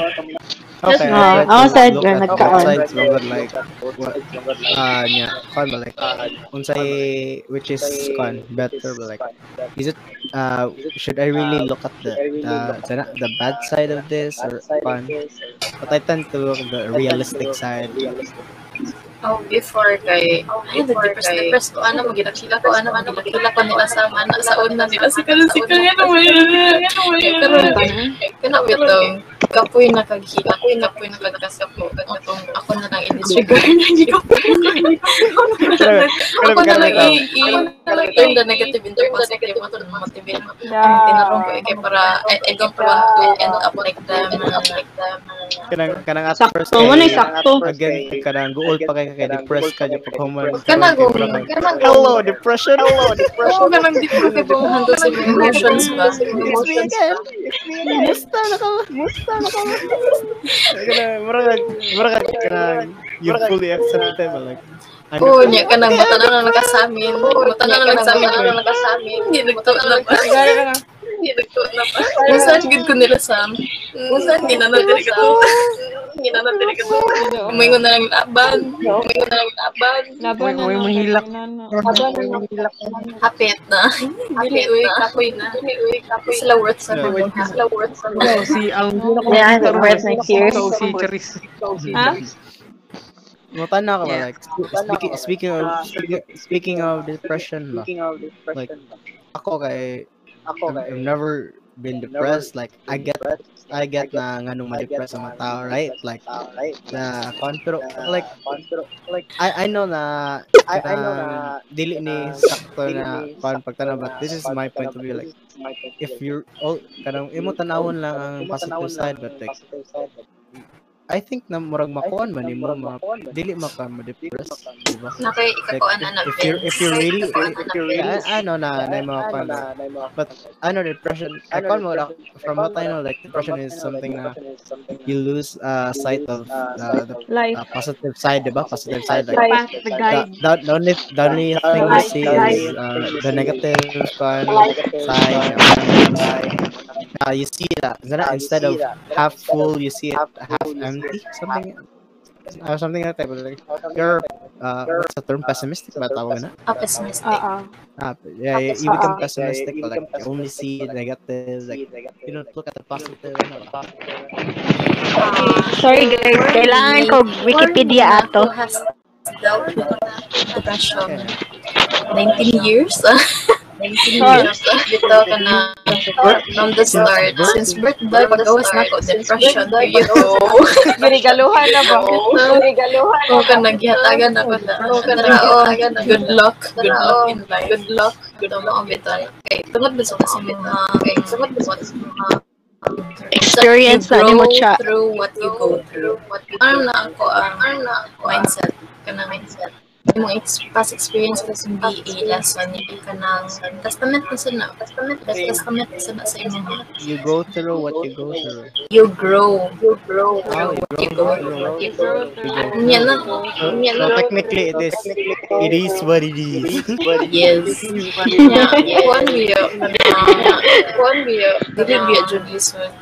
Okay, nga at both nagkaon. mo, but like, what, uh, yeah, kan ba, like, unsay, which is, kan, better, but like, is it, uh, should I really look at the, the, the, the bad side of this, or, kan, but I tend to look at the realistic side. Oh, before kay ay depressed depressed ko ano magilakila ko ano magilakila ko nila sa mana sa una nila si karon si karon ano mo yun pero kana bitong kapoy na kaghita, kapoy na kapoy na kagkasapo. Katong ako na lang i-disregard na gikapoy. Ako na lang i- i- turn the negative into positive. Ako na motivate. Ang tinarong ko eh, kaya para I, I don't want to end up like them. Like them. Kanang kanang at Sakto first mo na, kay- sakto. Again, kanang guol pa kay kay depressed ka yung paghuman. Kana go. Hello, depression. Hello, Oo, ganang di ko kayo kung handle sa emotions ba? Emotions ba? Musta na ka? Musta na ka? Kanang murag murag kanang you fully accepted but like ano Oo, niya ka nang mata na lang nakasamin. Mata na lang nagsamin na lang nakasamin. Hindi nagtuot na pa. Na. Hindi nagtuot na pa. Masan gid ko nila Sam. Masan hindi na natiri ka to. Hindi na natiri ka to. Umingon na lang laban. Umingon na lang laban. Laban na Uy, mahilak. kay Nana. Hapit na. Dili uy, kapoy na. Uy, kapoy. Sila worth sa mga. Sila worth sa mga. Oh, si ang Yeah, birth next year. Si Charis. Ha? Mutan na ako ba? Yeah. like speaking speaking of speaking, speaking of depression? Like ako kay ako I've never been depressed. Like I get I get na nganong ma-depress ang mga tao right? like na kon pero like I I know na I I know na dili ni sakto na kon pagtanaw but this is my point of view like if you're all kanang imo tanawon lang ang positive side but like I think na murag makuan man nimo ma dili maka ma-depress di ba Nakay like ikakuan if, anak. if you're if you're really Ikakuan if you're really ano na na mga kuan but ano depression I call mo from what I know like depression is something na you lose uh sight of uh, the Life. uh, positive side diba? Positive side like the the, guide. the, the only the only thing you see is uh, the negative kuan side uh, you see that. Instead of half full you see it half empty? something uh, something like that but like you're uh what's the term? pessimistic ba tawag na? Ah, pessimistic. Oo. Ah, yeah, you, you become pessimistic, but like you only see negative, like you don't look at the positive. Ano, ba? Sorry guys, kailangan ko Wikipedia ato. Has dealt with depression. 19 years? 19 years. Bito ka na from the start. Since birthday, pag-awas na ko, depression. Yo. Girigaluhan na ba? Girigaluhan. Oo ka naghihatagan ako na. Oo ka na. Good luck. Good luck in life. Good luck. Good luck. Bito. Okay. Tungod ba sa kasimit na? Okay. Tungod ba sa kasimit Experience na you nimo grow siya. through what you go through. Ano na ako ang na ako mindset ka na mindset. Yung ex past experience ko sa BA lesson yung ka ng testament na sana. Testament testament na sana sa inyo. You go through what you go through. You grow. You grow Oh, through you what you grow through through. You you grow go na. So, na. technically, it is it is what it is. Yes. Yeah. One video. One video. Dili biya jud lisod. Eh,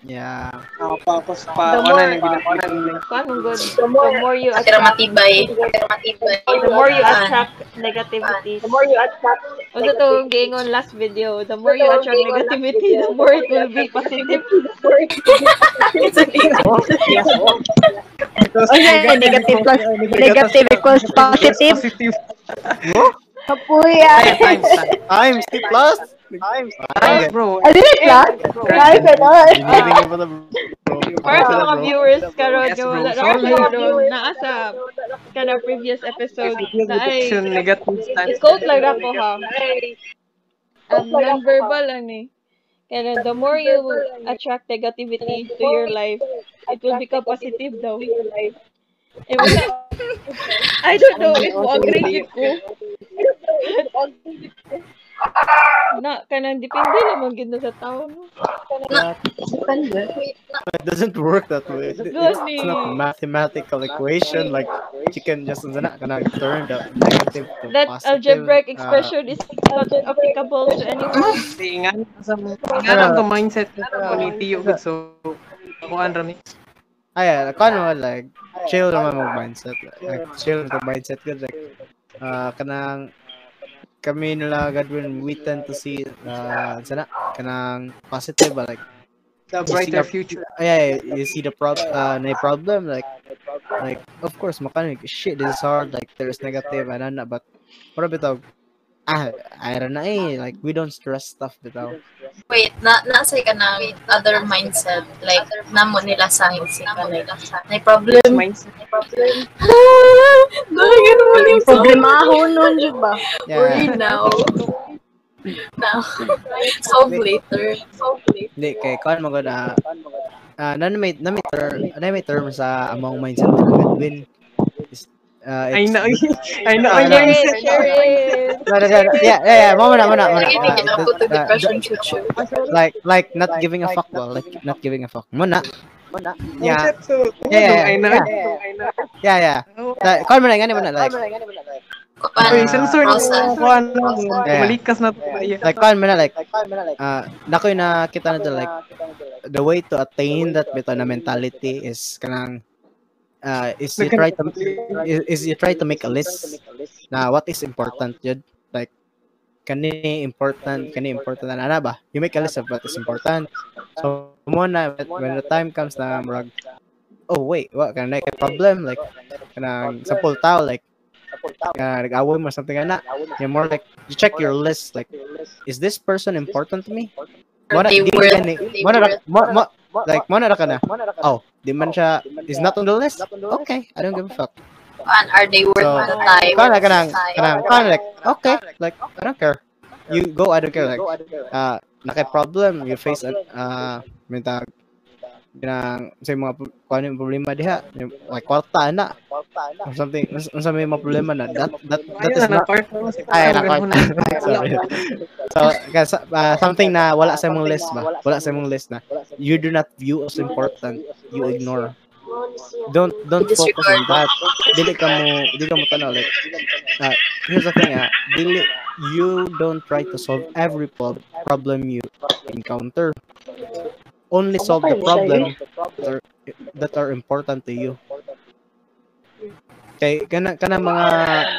Yeah. Tapos pa, The ano more- yung ginagawa Paano good? The more you Kaya attract, matibay. The more you attract negativity. The more you attract, Also to giingon last video, the more you attract negativity, the more it will be positive. Okay, negative plus negative equals positive. Positive. kapuya. Times. Times T plus. Times. Times, bro. Ano yun class? Guys, ano? Giniling mo na bro. Para sa mga viewers karon bro. wala Sorry. karon naa sa kana previous episode na ay Depression, negative times. i-quote lang ako ha. Um, non-verbal lang ni. Kaya the more you attract negativity to your life, it will become positive daw. Eh, wala. I don't know if mo agree ko. na, kanang depende naman gid na sa tao. No? It doesn't work that way. It's, it's not a mathematical equation like you can just na kana turn the negative to That positive. algebraic uh, expression is not applicable to anyone. Ingan sa ingan mindset na ko ni Tiyo so kuan ra Ay, kung ano, like, chill naman mag mindset. Like, chill na mindset ko. Like, uh, kanang, kami nila Godwin we tend to see uh sana kanang positive like The brighter the- future. yeah, you see the prob uh na problem like like of course makanig shit this is hard like there's negative and ano but what about ah I don't know eh like we don't stress stuff bitaw Wait, na nasa ka na other mindset. Like, namo nila sa si ka. Like, may problem. Mindset. May problem. Dahil mo yung Problemahon nun, Jud ba? Worry yeah now. Now. Solve later. Solve later. hindi kay kan mo na ah na may na may term na may term sa among mindset is uh, I know. I know. I no. know. Share it. No, no, no, no. Yeah, yeah, yeah. Muna, muna, muna. Uh, like, like, not giving a fuck, well, like, not giving a fuck. Muna. Yeah, So, Yeah, I know. yeah. I know. yeah, yeah. Like, call mo na, ganun muna, like, Kapan, Uy, sensor na ano, Yeah. malikas na to. like, call mo na, like, uh, nakoy na kita na to, like, the way to attain that bito na mentality is kanang, uh, is you try to, is, is you try to make a list na what is important, yun. Like, kani important, kani important na ana ba? You make a list of what is important. So, mo na, when the time comes na, murag, oh wait, what, kana na problem, like, kanang, sa tao, like, uh, nag-away mo something ana. You're more like, you check your list, like, is this person important to me? Mo Or na, they di were, ka ni, they mo na, mo, mo, like, mo na ra ka na, oh, di man siya, is not on the list? Okay, I don't give a fuck. and are they worth So, the time? Kana, kanang, kanang, kanang, like, okay, like, I don't care. You go, I don't care, like, uh, naka-problem, you face, uh, may tawag, kanang, sa mga, ano yung problema diha, yung, like, kwarta na, or something, kung sa may mga problema na, that, that, that is na not, ay, na ganun Sorry. so, kasi, uh, something na wala sa mong list ba? Wala sa mong list na you do not view as important, you ignore. Don't don't focus on that. Dili ka mo dili ka mo tanaw like uh, here's the thing ah, dili you don't try to solve every prob- problem you encounter. Only solve the problem that are, that are important to you. Kay kana kana mga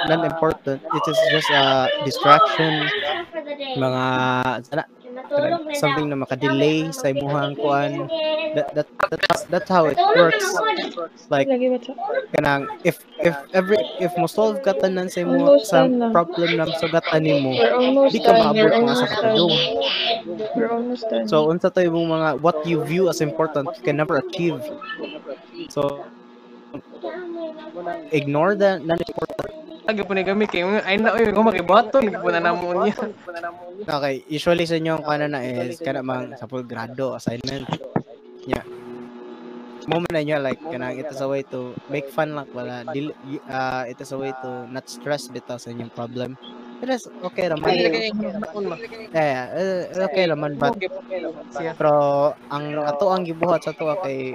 non-important, it is just a distraction, mga sana, something na makadelay sa imuhang kuan. That, that, that's, that's how it works. Like kanang if if every if mo solve ka tanan sa imo sa problem na sugatan nimo, di ka maabot mga sa katulong. So unsa to yung mga what you view as important you can never achieve. So ignore the non-important. Lagi po ni kami kay ay na oy ko makibaton po na namo niya. Okay, usually sa inyo ang kana na is kana mang sa full grado assignment. Yeah. Moment na nyo like kanang ito sa way to make fun lang wala uh, ito sa way to not stress bitaw sa inyong problem. Is okay raman. Yeah, yeah, uh, okay raman but pero ang ato ang gibuhat sa tuwa kay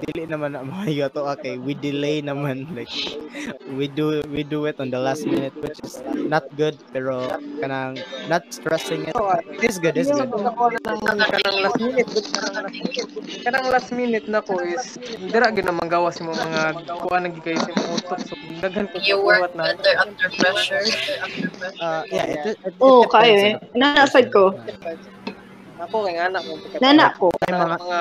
dili naman na maayo ato kay we delay naman like we do we do it on the last minute which is not good pero kanang not stressing it. It is good it's good. Kanang last minute. Kanang last minute na ko is dira gyud na manggawa sa mga kuan nang gikay sa mga utok so daghan ko You work better under pressure. Uh, yeah it, it, it, Oo, it kayo eh. Nanasad ko. Ako kay anak mo. Nana ko. Kanang mga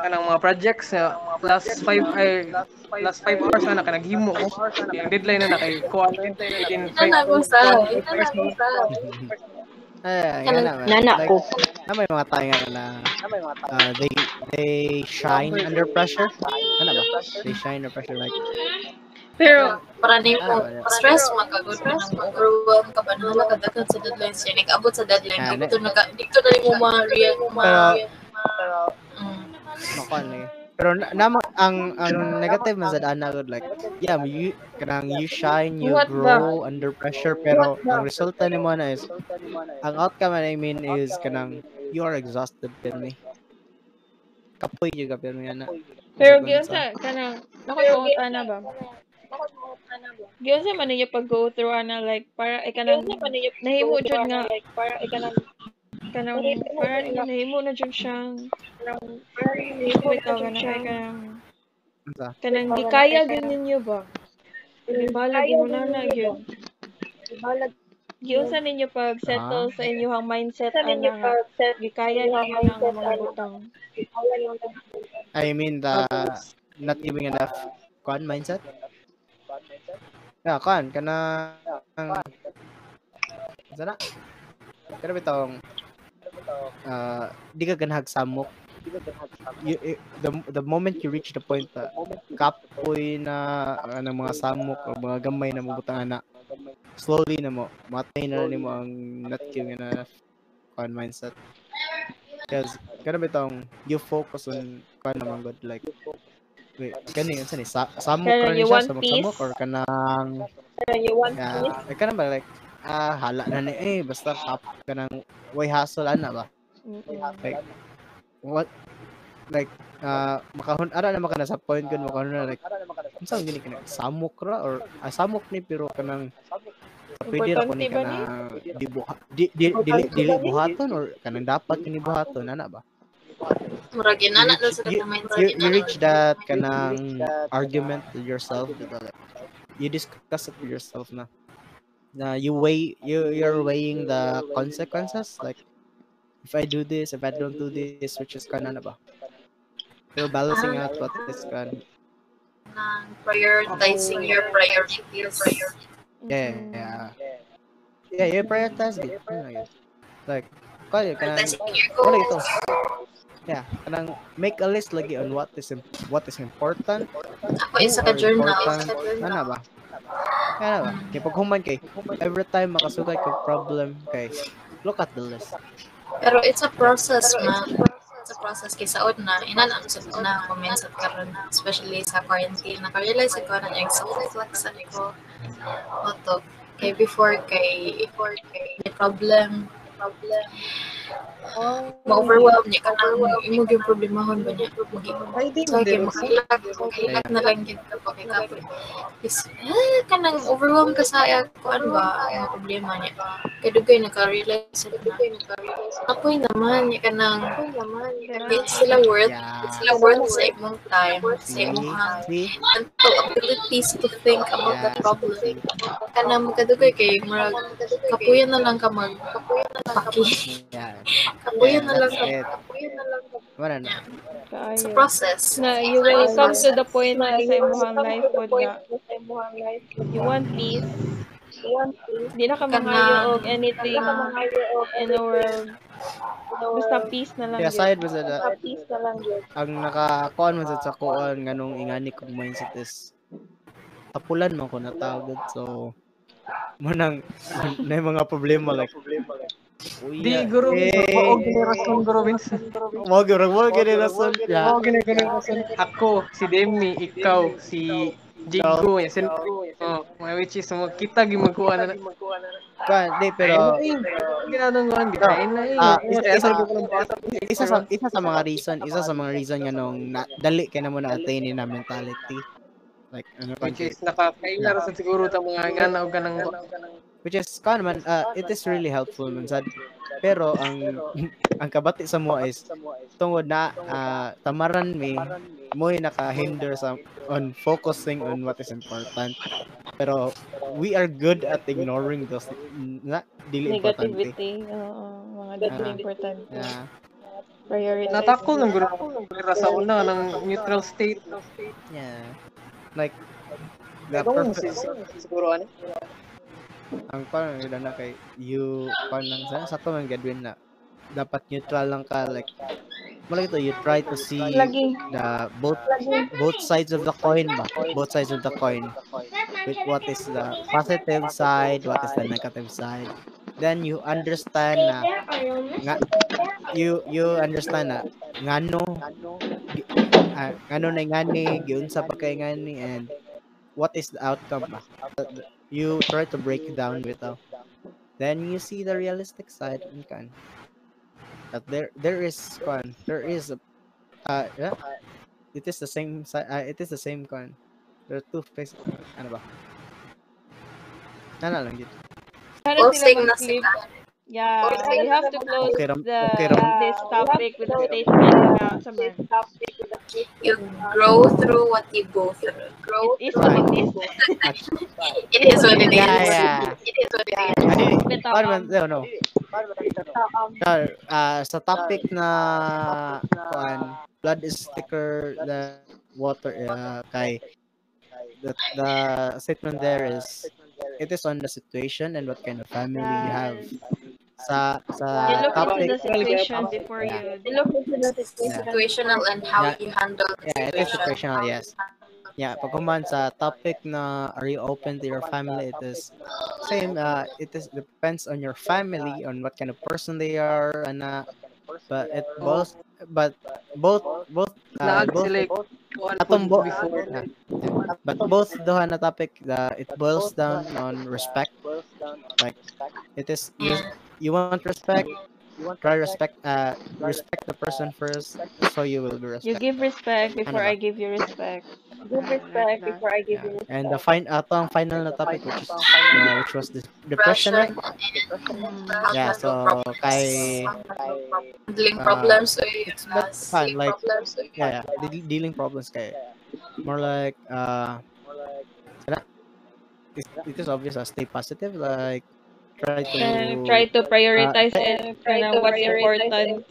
kanang mga projects sa last 5 ay last 5 hours na naghimo ko. Yung deadline na na kay kuan in Nana ko sa. Ah, Kanang yan naman. Nana ko. na may mga tayo nga na uh, they they shine under pressure. Ano ba? They shine under pressure like Pero, Para di mo stress makagod mo nang overwhelm ka ba na nakadagan sa deadline siya. Nag-abot sa deadline. Ah, Dito naka dito na rin mo ma-real ma Mm. makuan eh. Pero na, namang ang ang negative man sa good like yeah you kanang you shine you grow under pressure pero ang resulta nimo na is ang outcome I mean is kanang you are exhausted pirmi kapoy juga pirmi ana pero giyon sa, kanang, nakuha na ba? Giyon sa man niya pag go through ana like para ay kanang nahimo jud nga like para ay kanang kanang para nahimo na jud siyang wait ka na ay kanang kanang gikaya gyud ninyo ba? Balag mo na na gyud. giunsa ninyo pag settle Ah. sa inyong mindset ana nga gikaya ninyo ang mga butang. I mean the not giving enough kuan mindset. Yeah, kuan kana sana kana bitong uh, di ka ganhag samok you, i- the, the moment you reach the point na kapoy na ano, mga samok o mga gamay na mabutang na slowly na mo matay na nimo ang not giving enough kuan mindset. Because kana bitong you focus on kuan naman good like wait kani yun sani sa, samok ra ni you siya want samok samok or kanang yeah, eh, kana ba like ah hala na ni eh basta kap kanang way hustle ana ba? Mm-mm. like what like uh makahon ara na maka na sa point kun makahon na like unsa gini kana samok ra or ah, samok ni pero kanang pwede ra ni ni? kana di buha, di, di, dili dili buhaton or kanang dapat kini buhaton ana ba Murag you, na sa mindset. you, you reach that kanang argument with yourself diba? like, you discuss it with yourself na na you weigh you you're weighing the consequences like if I do this if I don't do this which is kana na ba you're balancing out what is kan Nang prioritizing your priorities. yeah yeah yeah you prioritize it Ano yun? like kaya your wala goals. ito yeah kanang make a list lagi on what is what is important Ako isa ka journal. Ano ba? Ano ba? Kaya pag human kay, every time makasugay kag problem kay, look at the list. Pero it's a process, man. It's a process kay saod na inana sa na comment sa karon especially sa quarantine naka-realize ko na yung self-reflex sa ko oto kay before kay before kay may problem problem ma-overwhelm niya ka nang imo yung problemahon ba niya so kay makailag. Makailag na lang gid ka pa kapoy is eh kanang overwhelm ka sa kuan ba? Ang problema niya. Kay dugay naka-realize sa na apoy naman. Niya kanang it's sila worth Yeah. sila worth sa imong time. Sa imong hang See? mental abilities to think about the problem. kanang magkadugay kay murag kapuyan na lang ka mag kapuyan na lang ka That's it. Wala na. it's a Kaayo. process Na you will come to the point na sa imong life pod nga you want peace. Di na ka mangayo og anything in the world. Basta peace na lang. Kaya yun. aside ba sa da, ang nakakuan mo sa kuan nganong ingani kong mindset is tapulan man ko natawag so mo nang na mga problema like Di, yeah. guro, eh, mao gini guro, Vince. mo guro mo gini yeah. Mao gini si Demi, ikaw, si Jigo, yan, sin, oh, mga which is, mga kita gimagkuha na, Kuan, di pero nga, na eh. Ah, isa- sa isa sa mga reason, isa sa mga reason nga nung na, dali kay na mo na attain na mentality. Like ano Which kan is, nakakaila rason siguro ta mga ngana o ganang which is kan man uh, it is really helpful man sad. Pero ang ang kabati sa mo is tungod na ah, tamaran mi mo naka-hinder sa on focusing on what is important. Pero we are good at ignoring those na dili importante. Negativity. Oo, mga dili Ah. importante. Yeah. Prioritize. Natakol ng guro. Pero sa una, ng neutral state. Yeah. Like the perfect siguro ano? Ang parang yun na kay you parang sa sa to man gadwin na dapat neutral lang ka like malaki to you try to see Lagi. the both both sides of the coin ba? Both sides of the coin. With what is the positive side what is the negative side. Then you understand na nga you you understand na ngano ah, ngano na ngani giunsa pa kay ngani and what is the outcome ba you try to break it down with uh, then you see the realistic side and kan that there there is kan there is a uh yeah, it is the same side uh, it is the same kan there are two faces ano ba Nana lang dito. Sana na sila. Yeah, we have to close Okay ram- the okay ram- this topic with the statement na sa man. You grow through what you go through. Grow It is through what what it you is. go through. It is what it is. Yeah, yeah. It is what it is. Ano yun? Bitaw, Paano man, um, no, no. No, ah, sa topic na kuan, blood is thicker than water uh, kay the, the statement there is it is on the situation and what kind of family you have. Sa sa You look into topic the situation before Yeah. you look into the Yeah. Situational and how Yeah. you handle the Yeah, it is situation. situational, yes. Yeah, pag kuman sa topic na are you open to your family, it is same. Uh, it is depends on your family, on what kind of person they are, and uh, but it both, but both, both, uh, both, atong bo, before. yeah. but both duha na topic, the it boils down on respect. Like it is you, you want respect, try respect, uh, respect the person first, so you will be respected. you give respect before ba? I give you respect. Give respect before I give you Yeah. And the fine ato ang final na topic which is uh, which was this depression right? How Yeah, so problems, kay handling uh, problems with it's but fun like yeah, yeah de- dealing problems kay more like uh sana- it, it is obvious uh, stay positive like try to And try to prioritize it. try Kind to what's important.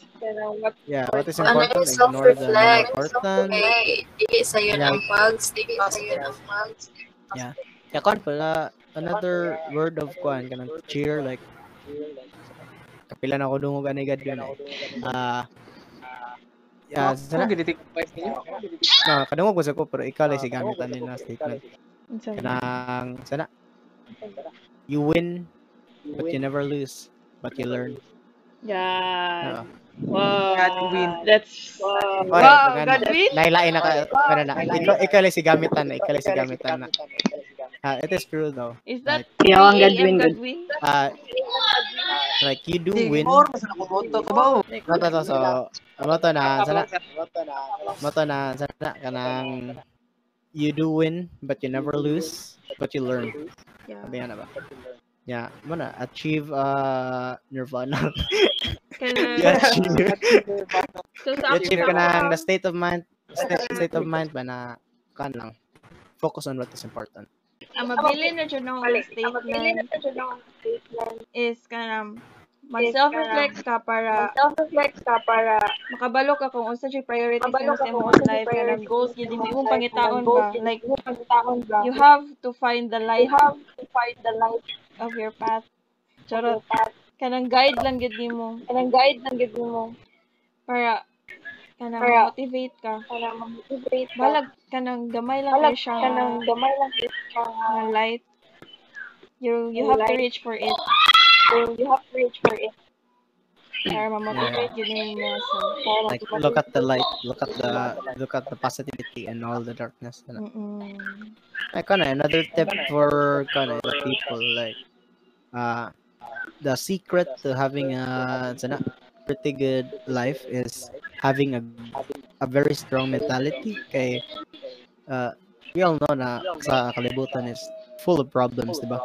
yeah what is ano important is ignore the self-reflect. non-important Okay, dili sa'yo Yeah. ng pag, stay positive. yeah yeah kon pala another word of kuan kanang cheer like kapila na ko dungog ani gad yun eh. ah yeah, sana, take advice niyo. no, kadungog ko sa ko pero ikaw lang si gamitan nila statement kanang sana you win but you never lose but you learn yeah. Oo. Wow. God win. That's Wow. Wow. pag- God win. Lain-lain na ka ano na ikaw, ikaw lang si gamitan na ikaw lang si gamitan na Ah, it is true though Is that Yeah, ang God 3 win, a.m. God God win? ah like you do win Or mas nakumoto ko ba? Mato to so mato na sana mato na sana kanang you do win but you never lose but you learn Yeah. sabi na ba yeah mo na achieve uh nirvana. Kana, you achieve so you sa achieve ako, ka ng the state of mind state, state of mind ba na kan lang focus on what is important. Ang mabili na dyan ng statement is kanang mag-self-reflect ka para Self-reflect ka para makabalo ka kung unsa siya priorities Makabalo mo ka sa imong life kanang priorities goals sa hindi mo pangitaon kanang ba like hindi mo pangitaon ba. you have to find the You light. have to find the light of your path. Charot. Kanang guide lang gid nimo. Kanang guide lang gid mo para kanang Para- motivate ka. para ma-motivate ka. balag kanang gamay lang Balag siya. ka ng gamay lang siya. Nga light. You you have to light. reach for it. So, you have to reach for it. para ma-motivate yun yung mga self Para like look at the light look at the look at the positivity and all the darkness. Ano. Mm-mm. like kind another tip for kind of the people like uh the secret to having a sana, pretty good life is having a a very strong mentality. Kay uh we all know na sa kalibutan is full of problems diba?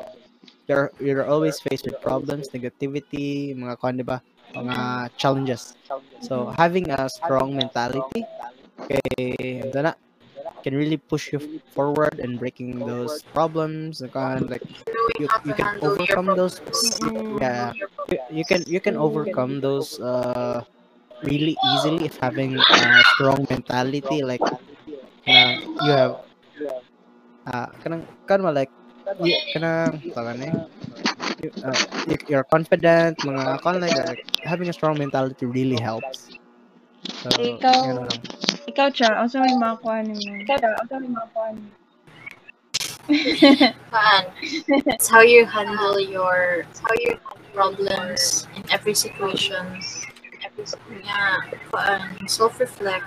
You're you're always faced with problems negativity mga kwan diba? Mga challenges. So having a strong mentality kay sana, can really push you forward and breaking those problems kind like you, you can overcome those yeah you, you can you can overcome those uh really easily if having a strong mentality like uh, you have uh kanang like you kanang tawag na eh. you, uh, you- you're confident mga like, like having a strong mentality really helps so Ikaw- yun ikaw cha unsa may makuha nimo Ikaw daw, ang sabi mo po. Fun. It's how you handle your how you problems in every situation. Every yeah, fun. Self-reflect.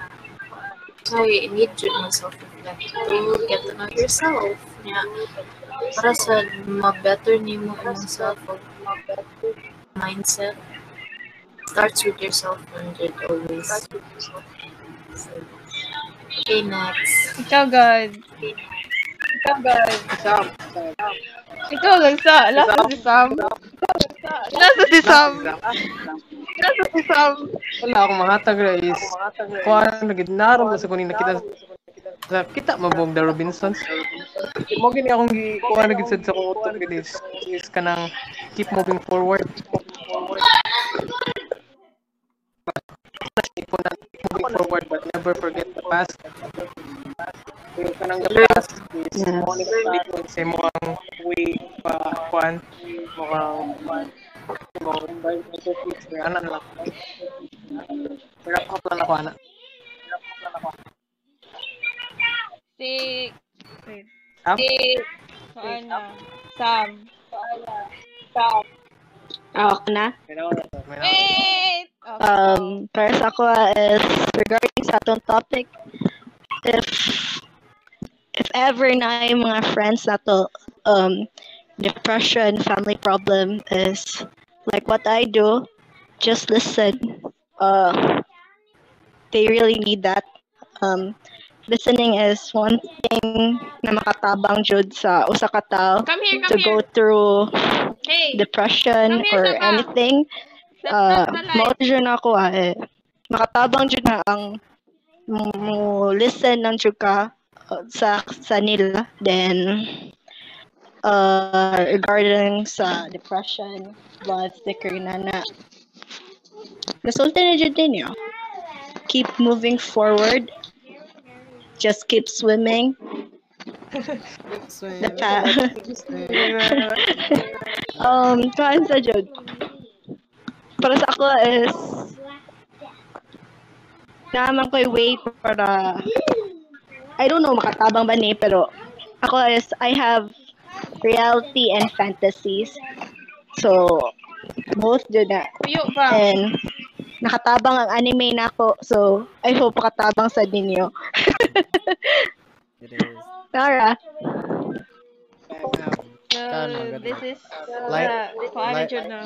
So you need to know self-reflect to get to know yourself. Yeah. Para sa ma-better nimo imong self o ma-better mindset starts with yourself and it always. Okay, next. ikaw god. Ikaw guys. ikaw lang sa lasa si Sam. Lasa si Sam. Lasa si Sam. Wala akong mahatag is kuha na gid naro sa kuning nakita sa kita mabog the Robinsons. Mo gini akong gi kuha na gid sa utok gid is, is kanang keep moving forward. Keep moving forward but never forget the past yung kanang the past is mo ni ka sa imong way pa kuan mo kang mo by the future ana na lang wrap up lang ako ana Si... Wait. Sam? Ano? Sam. Ako na. May nawa na to, may nawa na. Wait! Okay. Um, sa ako is regarding sa atong topic, if if ever na yung mga friends na to, um, depression, family problem is like what I do, just listen. Uh, they really need that. Um, listening is one thing na makatabang jud sa usa ka here, to come go here. through Hey! depression here, or anything uh, the light. mao jud na ako ah, eh. Makatabang jud na ang mo listen ng jud ka uh, sa sa nila. Then uh, regarding sa depression blood sticker na na. Resulta na jud din yun. keep moving forward. Just keep swimming. The pa um kuan sa jud para sa ako is naman ko way para I don't know makatabang ba ni pero ako is I have reality and fantasies. So both do na and nakatabang ang anime na ako so I hope makatabang sa ninyo. Tara Ganun. this is Light- uh, paano light- jud na?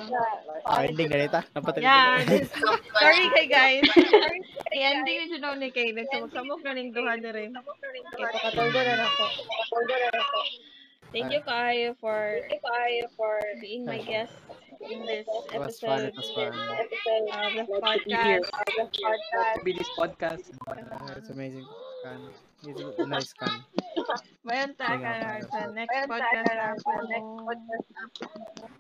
Ah, ending na nita. Napatay. Yeah, this, sorry kay guys. Ay, ending yun na ni kay nagsamok-samok na ning duha na rin. Kay pakatulgo na ako. Thank you Kai for for being my guest in this It was fun. episode It was fun. of the podcast. to be this podcast Uh, it's amazing. It's a nice fun. Mayon ta ka na sa next podcast na mo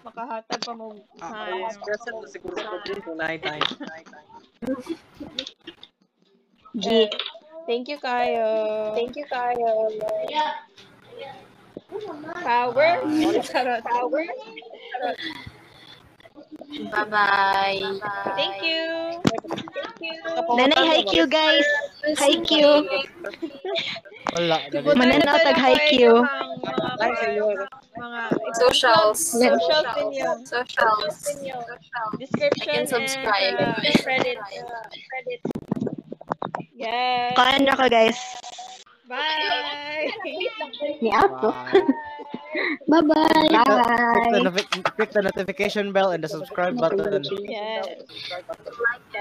makahatag pa mo Ah, time. present na siguro sa pag kung naay time G Thank you Kayo. Thank you Kayo. Power. Charot. Power. Bye-bye. Thank you. Nanay Haikyuu guys Haikyuu Wala. dali. Mananaw tag Ay, ayun. mga Socials. socials ninyo. Socials. Description And subscribe. uh, credits. credits. Yes. Kaan ako guys Bye. Ni Apo Bye. Bye-bye Click the, click the notification bell and the subscribe button. Yes.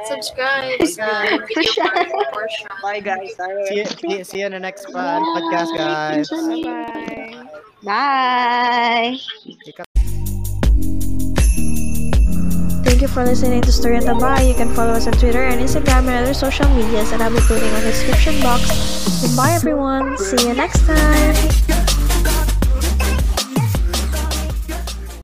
Subscribe sa video portion. bye guys See you, see, see you in the next fun podcast, guys. Bye-bye. Thank you for listening to Story at the Bar. You can follow us on Twitter and Instagram and other social medias and I'll be putting on the description box. Goodbye everyone. See you next time.